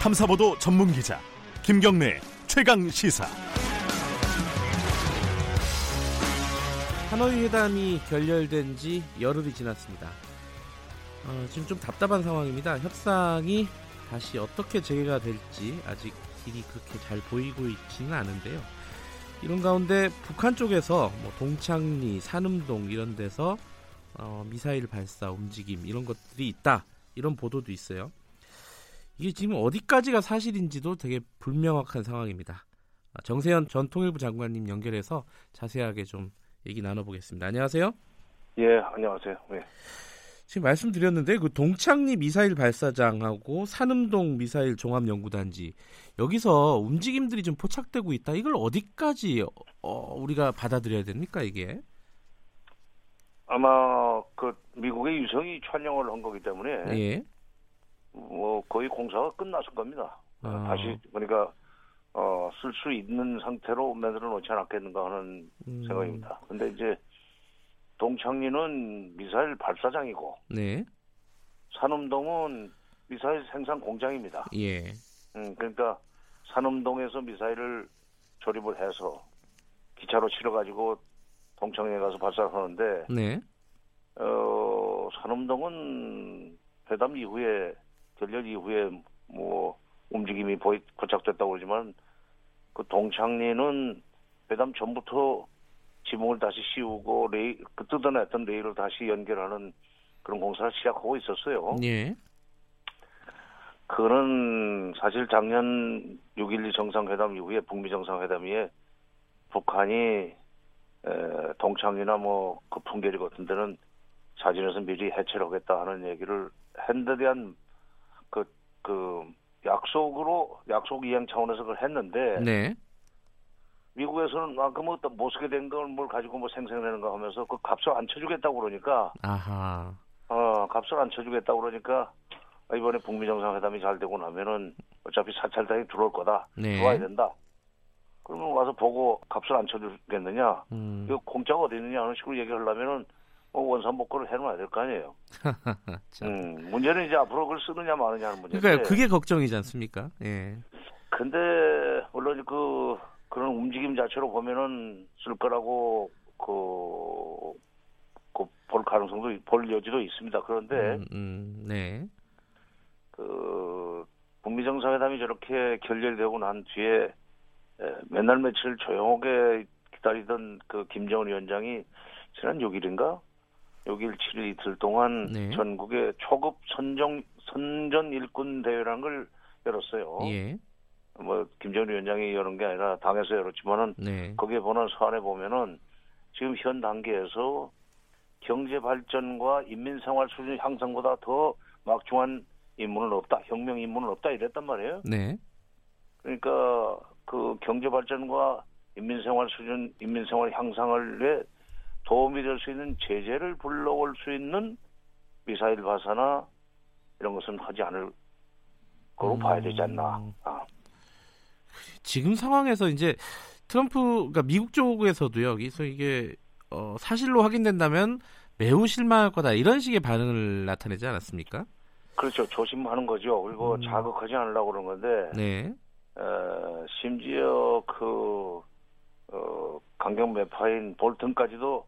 탐사보도 전문 기자 김경래 최강 시사. 하노이 회담이 결렬된 지 열흘이 지났습니다. 어, 지금 좀 답답한 상황입니다. 협상이 다시 어떻게 재개가 될지 아직 길이 그렇게 잘 보이고 있지는 않은데요. 이런 가운데 북한 쪽에서 뭐 동창리, 산음동 이런 데서 어, 미사일 발사 움직임 이런 것들이 있다 이런 보도도 있어요. 이게 지금 어디까지가 사실인지도 되게 불명확한 상황입니다. 아, 정세현 전 통일부 장관님 연결해서 자세하게 좀 얘기 나눠보겠습니다. 안녕하세요. 예, 안녕하세요. 네. 지금 말씀드렸는데 그 동창리 미사일 발사장하고 산음동 미사일 종합연구단지 여기서 움직임들이 좀 포착되고 있다. 이걸 어디까지 어, 우리가 받아들여야 됩니까 이게? 아마 그 미국의 유성이 촬영을 한 거기 때문에 예. 뭐 거의 공사가 끝났을 겁니다. 아. 다시 그러니까 어, 쓸 수 있는 상태로 만들어 놓지 않았겠는가 하는 음, 생각입니다. 근데 이제 동창리는 미사일 발사장이고 네. 산음동은 미사일 생산 공장입니다. 예. 음, 그러니까 산음동에서 미사일을 조립을 해서 기차로 실어가지고 동창리에 가서 발사를 하는데 네. 어, 산음동은 회담 이후에 결렬 이후에 뭐 움직임이 보이 포착됐다고 그러지만 그 동창리는 회담 전부터 지붕을 다시 씌우고 레일 그 뜯어냈던 레일을 다시 연결하는 그런 공사를 시작하고 있었어요. 예. 그는 사실 작년 6.12 정상회담 이후에 북미 정상회담 이에 북한이 에, 동창이나 뭐 그 풍계리 같은 데는 사진에서 미리 해체를 하겠다 하는 얘기를 한데 대한 그, 그 약속으로 약속 이행 차원에서 그걸 했는데 네. 미국에서는 아 그 뭐 못 쓰게 된 걸 뭘 가지고 뭐 생생내는가 하면서 그 값을 안 쳐주겠다고 그러니까 아하. 어 값을 안 쳐주겠다고 그러니까 아, 이번에 북미 정상회담이 잘 되고 나면은 어차피 사찰당이 들어올 거다 네. 들어와야 된다. 그러면 와서 보고 값을 안 쳐주겠느냐? 음. 이거 공짜가 어디 있느냐 하는 식으로 얘기하려면은 뭐 원산복구를 해놔야 될 거 아니에요. 참. 음, 문제는 이제 앞으로 그걸 쓰느냐 마느냐 하는 문제인데. 그러니까 그게 걱정이지 않습니까? 예. 근데 물론 그 그런 움직임 자체로 보면은 쓸 거라고 그, 그 볼 가능성도 볼 여지도 있습니다. 그런데 음, 음, 네. 그 북미 정상회담이 저렇게 결렬되고 난 뒤에 에, 맨날 며칠 조용하게 기다리던 그 김정은 위원장이 지난 6일인가 6일 7일 이틀 동안 네. 전국에 초급 선정 선전 일꾼 대회라는 걸 열었어요. 예. 뭐 김정은 위원장이 여는 게 아니라 당에서 열었지만은 네. 거기에 보는 사안에 보면은 지금 현 단계에서 경제 발전과 인민 생활 수준 향상보다 더 막중한 임무는 없다, 혁명 임무는 없다 이랬단 말이에요. 네. 그러니까 그 경제 발전과 인민 생활 수준, 인민 생활 향상을 위해 도움이 될 수 있는 제재를 불러올 수 있는 미사일 발사나 이런 것은 하지 않을 거로 음. 봐야 되지 않나. 아. 지금 상황에서 이제 트럼프 그러니까 미국 쪽에서도요. 여기서 이게 어, 사실로 확인된다면 매우 실망할 거다 이런 식의 반응을 나타내지 않았습니까? 그렇죠. 조심하는 거죠. 그리고 음. 자극하지 않으려고 그런 건데, 네. 어, 심지어 그, 어, 강경 매파인 볼튼까지도,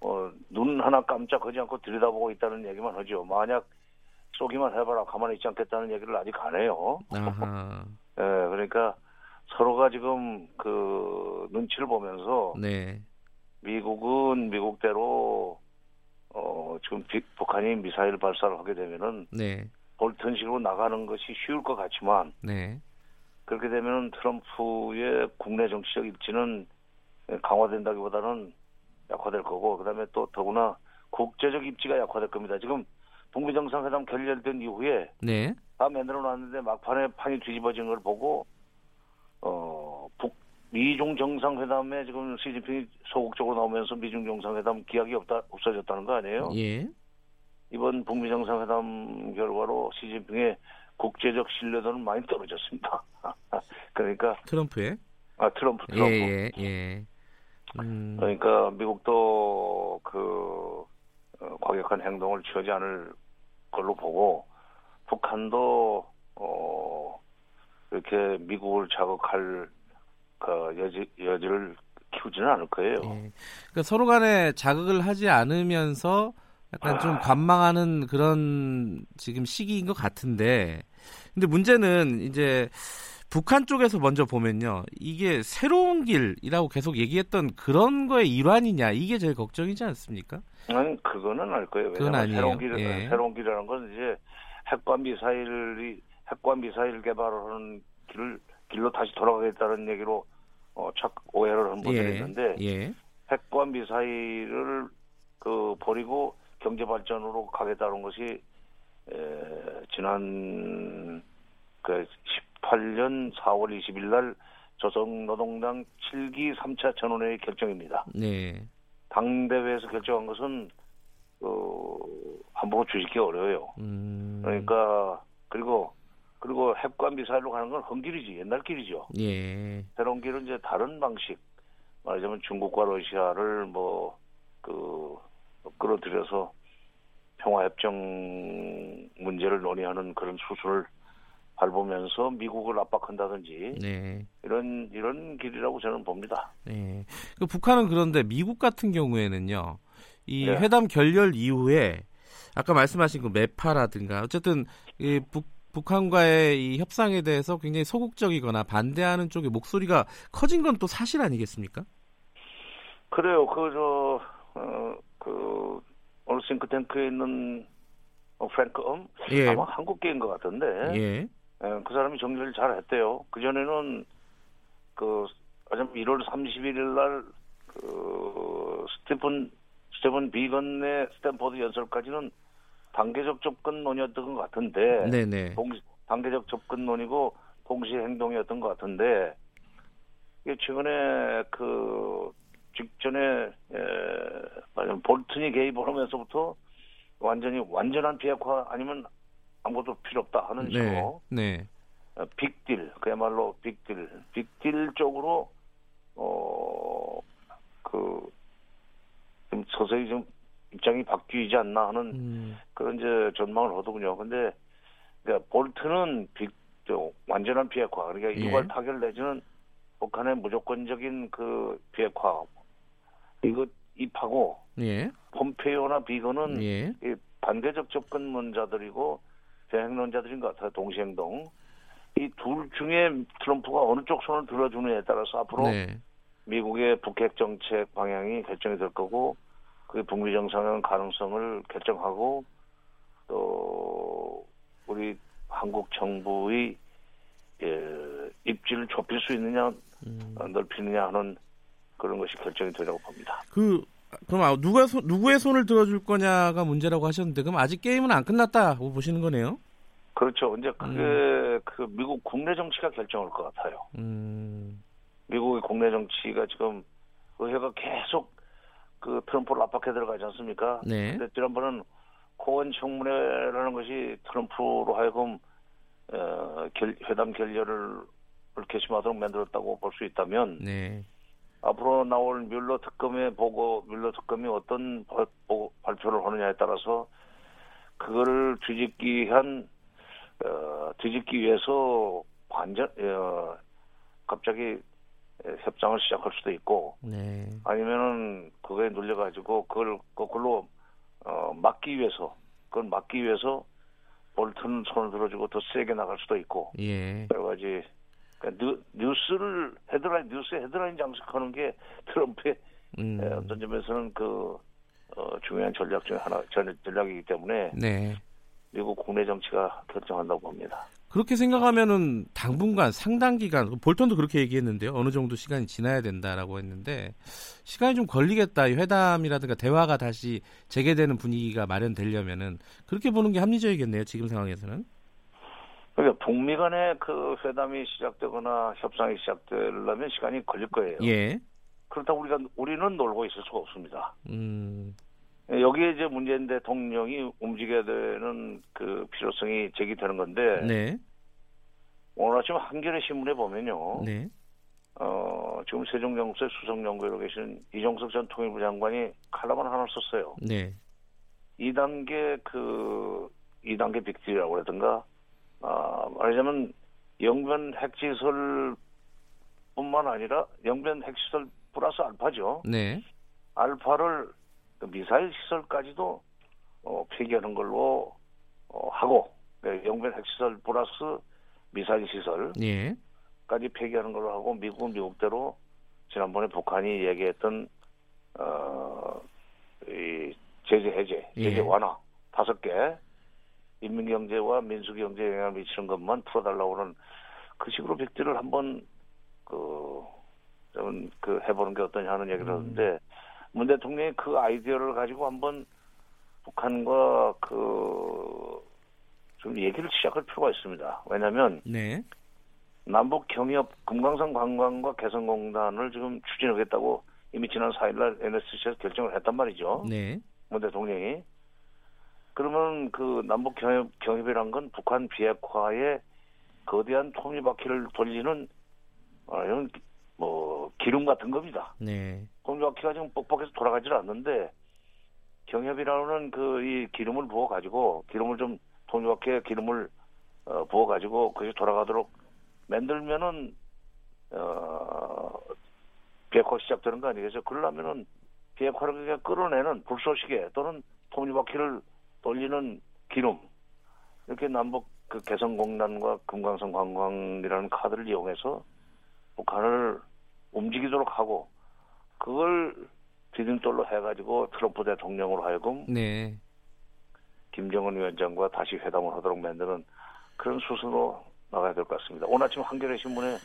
어, 눈 하나 깜짝하지 않고 들여다보고 있다는 얘기만 하죠. 만약 쏘기만 해봐라. 가만히 있지 않겠다는 얘기를 아직 안 해요. 예, 그러니까 서로가 지금 그 눈치를 보면서 네. 미국은 미국대로 어, 지금 비- 북한이 미사일 발사를 하게 되면은 네. 볼턴식으로 나가는 것이 쉬울 것 같지만 네. 그렇게 되면 트럼프의 국내 정치적 입지는 강화된다기보다는 약화될 거고 그다음에 또 더구나 국제적 입지가 약화될 겁니다. 지금 북미 정상회담 결렬된 이후에 네. 다 만들어 놨는데 막판에 판이 뒤집어진 걸 보고 어 북 미중 정상회담에 지금 시진핑이 소극적으로 나오면서 미중 정상회담 기약이 없다 없어졌다는 거 아니에요? 예. 이번 북미 정상회담 결과로 시진핑의 국제적 신뢰도는 많이 떨어졌습니다. 그러니까 트럼프의 아 트럼프 예, 트럼프 예, 예. 음. 그러니까 미국도 그 어, 과격한 행동을 취하지 않을 걸로 보고 북한도 어 그렇게 미국을 자극할 그 여지 여지를 키우지는 않을 거예요. 예. 그러니까 서로 간에 자극을 하지 않으면서 약간 좀 관망하는 그런 지금 시기인 것 같은데 근데 문제는 이제 북한 쪽에서 먼저 보면요 이게 새로운 길이라고 계속 얘기했던 그런 거의 일환이냐 이게 제일 걱정이지 않습니까? 아니 그거는 알 거예요. 그건 아니에요. 새로운 길 예. 새로운 길이라는 건 이제 핵과 미사일이 핵과 미사일 개발하는 길을 길로 다시 돌아가겠다는 얘기로 어, 착 오해를 한 분들이 있는데 예, 핵과 미사일을 그 버리고 경제 발전으로 가겠다는 것이 에, 지난 그 18년 4월 20일 날 조선노동당 7기 3차 전원회의 결정입니다. 네, 당대회에서 결정한 것은 어, 함부로 주식기 어려워요. 음, 그러니까 그리고 그리고 핵과 미사일로 가는 건 헝길이지 옛날 길이죠. 예, 새로운 길은 이제 다른 방식 말하자면 중국과 러시아를 뭐그 끌어들여서 평화협정 문제를 논의하는 그런 수순을 밟으면서 미국을 압박한다든지 네. 이런 이런 길이라고 저는 봅니다. 네. 그 북한은 그런데 미국 같은 경우에는요. 이 네. 회담 결렬 이후에 아까 말씀하신 그 메파라든가 어쨌든 이 북, 북한과의 이 협상에 대해서 굉장히 소극적이거나 반대하는 쪽의 목소리가 커진 건 또 사실 아니겠습니까? 그래요. 그저 어, 그 오늘 싱크탱크에 있는 어, 프랭크 엄 예. 아마 한국계인 것 같은데 예. 예, 그 사람이 정리를 잘 했대요. 그전에는 그, 아참 1월 31일 날, 그, 스테픈, 스테픈 비건의 스탠포드 연설까지는 단계적 접근론이었던 것 같은데, 네네. 동, 단계적 접근론이고 동시에 행동이었던 것 같은데, 이게 최근에 그, 직전에, 에, 말하자면 볼튼이 개입을 하면서부터 완전히 완전한 비핵화 아니면 아무것도 필요 없다 하는 네. 식으로 네. 어, 빅딜 그야말로 빅딜 빅딜 쪽으로 어그 좀 서서히 좀 입장이 바뀌지 않나 하는 음, 그런 이제 전망을 하더군요. 근데 그러니까 볼트는 빅, 저, 완전한 비핵화 그러니까 예. 유발 타결 내지는 북한의 무조건적인 그 비핵화 이거 입하고 예. 폼페이오나 비건은 예. 이 반대적 접근론자들이고 대행론자들인 것 같아요. 동시행동. 이 둘 중에 트럼프가 어느 쪽 손을 들어주느냐에 따라서 앞으로 네. 미국의 북핵 정책 방향이 결정이 될 거고 그 북미 정상회담 가능성을 결정하고 또 우리 한국 정부의 예, 입지를 좁힐 수 있느냐 음. 어, 넓히느냐 하는 그런 것이 결정이 되라고 봅니다. 그 그럼 아, 누가 손- 누구의 손을 들어줄 거냐가 문제라고 하셨는데 그럼 아직 게임은 안 끝났다고 보시는 거네요? 그렇죠. 이제 그게 그 미국 국내 정치가 결정할 것 같아요. 음. 미국의 국내 정치가 지금 의회가 계속 그 트럼프를 압박해 들어가지 않습니까? 네. 근데 지난번은 코원 청문회라는 것이 트럼프로 하여금 어, 결- 회담 결렬을 결심하도록 만들었다고 볼 수 있다면 네. 앞으로 나올 뮬러 특검의 보고 뮬러 특검이 어떤 바- 보고- 발표를 하느냐에 따라서 그거를 뒤집기 위한 어, 뒤집기 위해서 완전 어, 갑자기 에, 협상을 시작할 수도 있고 네. 아니면은 그거에 눌려가지고 그걸 거꾸로 어, 막기 위해서 그걸 막기 위해서 볼튼 손을 들어주고 더 세게 나갈 수도 있고 예. 여러 가지 그러니까 뉴, 뉴스를 헤드라인 뉴스 헤드라인 장식하는 게 트럼프의 음. 에, 어떤 점에서는 그 어, 중요한 전략 중에 하나 전 전략이기 때문에 네. 미국 국내 정치가 결정한다고 봅니다. 그렇게 생각하면은 당분간 상당 기간 볼턴도 그렇게 얘기했는데요. 어느 정도 시간이 지나야 된다라고 했는데 시간이 좀 걸리겠다. 이 회담이라든가 대화가 다시 재개되는 분위기가 마련되려면은 그렇게 보는 게 합리적이겠네요. 지금 상황에서는. 그러니까 북미 간의 그 회담이 시작되거나 협상이 시작되려면 시간이 걸릴 거예요. 예. 그렇다고 우리가 우리는 놀고 있을 수가 없습니다. 음. 여기에 이제 문재인 대통령이 움직여야 되는 그 필요성이 제기되는 건데 네. 오늘 아침 한겨레 신문에 보면요, 네. 어, 지금 세종연구소의 수석연구위로 계신 이종석 전 통일부 장관이 칼럼을 하나 썼어요. 네. 2단계 그 2단계 빅딜이라고 그러던가 아, 말하자면 영변 핵시설뿐만 아니라 영변 핵시설 플러스 알파죠. 네. 알파를 그 미사일 시설까지도 어, 폐기하는 걸로 어, 하고 네, 영변 핵시설 플러스 미사일 시설까지 예. 폐기하는 걸로 하고 미국은 미국대로 지난번에 북한이 얘기했던 어, 이 제재 해제, 제재 예. 완화 다섯 개 인민경제와 민수경제에 영향을 미치는 것만 풀어달라고 하는 그 식으로 백지를 한번 그, 좀, 그 해보는 게 어떠냐 하는 얘기를 음. 하는데 문 대통령이 그 아이디어를 가지고 한번 북한과 그, 좀 얘기를 시작할 필요가 있습니다. 왜냐하면 네. 남북 경협 금강산 관광과 개성공단을 지금 추진하겠다고 이미 지난 4일날 NSC에서 결정을 했단 말이죠. 네. 문 대통령이. 그러면 그 남북 경협, 경협이란 건 북한 비핵화에 거대한 톱니바퀴를 돌리는 어, 이런 뭐 기름 같은 겁니다. 네. 톱니바퀴가 지금 뻑뻑해서 돌아가질 않는데 경협이라는 그 이 기름을 부어 가지고 기름을 좀 톱니바퀴에 기름을 어, 부어 가지고 그것이 돌아가도록 만들면은 어 비핵화 시작되는 거 아니겠어요? 그러려면은 비핵화를 그냥 끌어내는 불쏘시개 또는 톱니바퀴를 돌리는 기름 이렇게 남북 그 개성공단과 금강산 관광이라는 카드를 이용해서 북한을 움직이도록 하고 그걸 디딤돌로 해가지고 트럼프 대통령으로 하여금 네. 김정은 위원장과 다시 회담을 하도록 만드는 그런 수순으로 나가야 될 것 같습니다. 오늘 아침 한겨레 신문에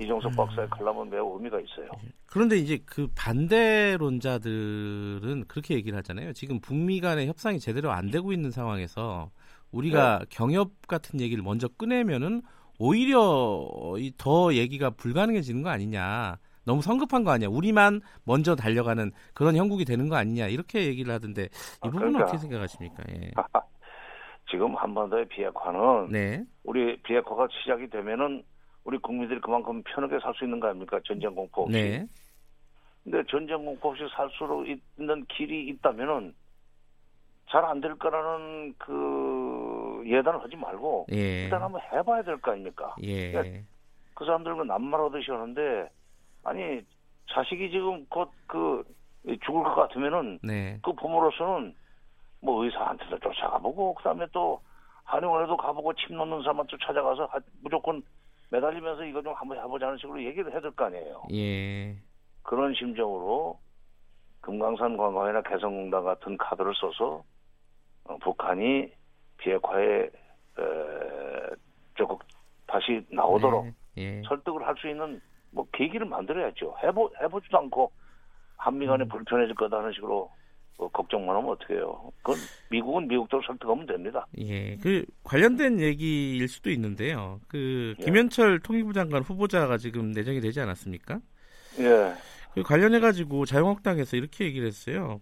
이종석 박사의 칼럼은 매우 의미가 있어요. 그런데 이제 그 반대론자들은 그렇게 얘기를 하잖아요. 지금 북미 간의 협상이 제대로 안 되고 있는 상황에서 우리가 경협 같은 얘기를 먼저 꺼내면은 오히려 이더 얘기가 불가능해지는 거 아니냐. 너무 성급한 거 아니야. 우리만 먼저 달려가는 그런 형국이 되는 거 아니냐. 이렇게 얘기를 하던데 이 아, 부분은 그러니까. 어떻게 생각하십니까? 예. 지금 한반도의 비핵화는 네. 우리 비핵화가 시작이 되면은 우리 국민들이 그만큼 편하게 살 수 있는 거 아닙니까? 전쟁 공포 없이. 네. 근데 전쟁 공포 없이 살 수 있는 길이 있다면은 잘 안 될 거라는 그 예단을 하지 말고 예. 일단 한번 해봐야 될 거 아닙니까? 예. 그 사람들은 남말 하듯이 하는데 아니 자식이 지금 곧 그 죽을 것 같으면은 네. 그 부모로서는 뭐 의사한테도 쫓아가보고 그다음에 또 한의원에도 가보고 침 놓는 사람한테 찾아가서 하- 무조건 매달리면서 이거 좀 한번 해보자는 식으로 얘기를 해야 될거 아니에요. 예. 그런 심정으로 금강산 관광이나 개성공단 같은 카드를 써서 어, 북한이 비핵화에 에, 적극 다시 나오도록 네. 예. 설득을 할 수 있는 뭐 계기를 만들어야죠. 해보 해보지도 않고 한미 간에 음. 불편해질 거다 하는 식으로 어, 걱정만 하면 어떡해요. 그건 미국은 미국대로 설득하면 됩니다. 예, 그 관련된 얘기일 수도 있는데요. 그 예. 김현철 통일부 장관 후보자가 지금 내정이 되지 않았습니까? 예. 그 관련해 가지고 자유한국당에서 이렇게 얘기를 했어요.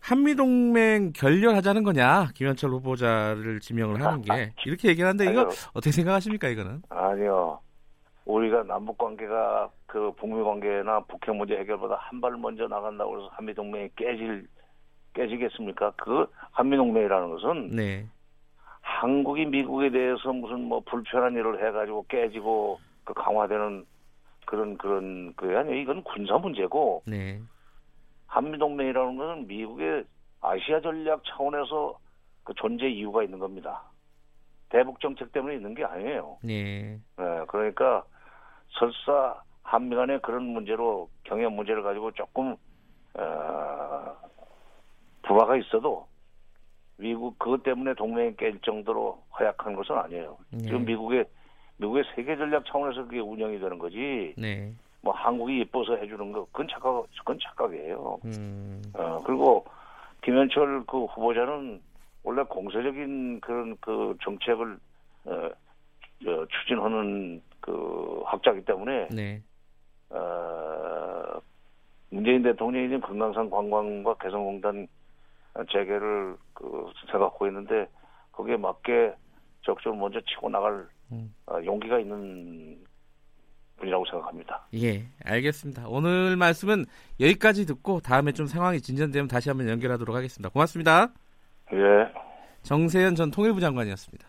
한미 동맹 결렬하자는 거냐? 김현철 후보자를 지명을 하는 게 이렇게 얘기를 하는데 이거 아니요. 어떻게 생각하십니까? 이거는? 아니요. 우리가 남북 관계가 그 북미 관계나 북핵 문제 해결보다 한 발 먼저 나간다고 해서 한미 동맹이 깨질 깨지겠습니까? 그 한미 동맹이라는 것은 네, 한국이 미국에 대해서 무슨 뭐 불편한 일을 해가지고 깨지고 그 강화되는 그런 그런 그게 아니에요. 이건 군사 문제고 네, 한미 동맹이라는 것은 미국의 아시아 전략 차원에서 그 존재 이유가 있는 겁니다. 대북 정책 때문에 있는 게 아니에요. 네, 예, 그러니까 설사 한미 간의 그런 문제로 경협 문제를 가지고 조금 어, 불화가 있어도 미국 그것 때문에 동맹이 깰 정도로 허약한 것은 아니에요. 네. 지금 미국의 미국의 세계 전략 차원에서 그게 운영이 되는 거지. 네, 뭐 한국이 예뻐서 해주는 거 그건 착각 그건 착각이에요. 음, 어, 그리고 김현철 그 후보자는 원래 공세적인 그런 그 정책을 어, 저, 추진하는 그 학자이기 때문에 네, 어, 문재인 대통령이 지금 금강산 관광과 개성공단 재개를 그 생각하고 있는데 거기에 맞게 적극적으로 먼저 치고 나갈 음. 어, 용기가 있는 분이라고 생각합니다. 예, 알겠습니다. 오늘 말씀은 여기까지 듣고 다음에 좀 상황이 진전되면 다시 한번 연결하도록 하겠습니다. 고맙습니다. 예. 정세현 전 통일부 장관이었습니다.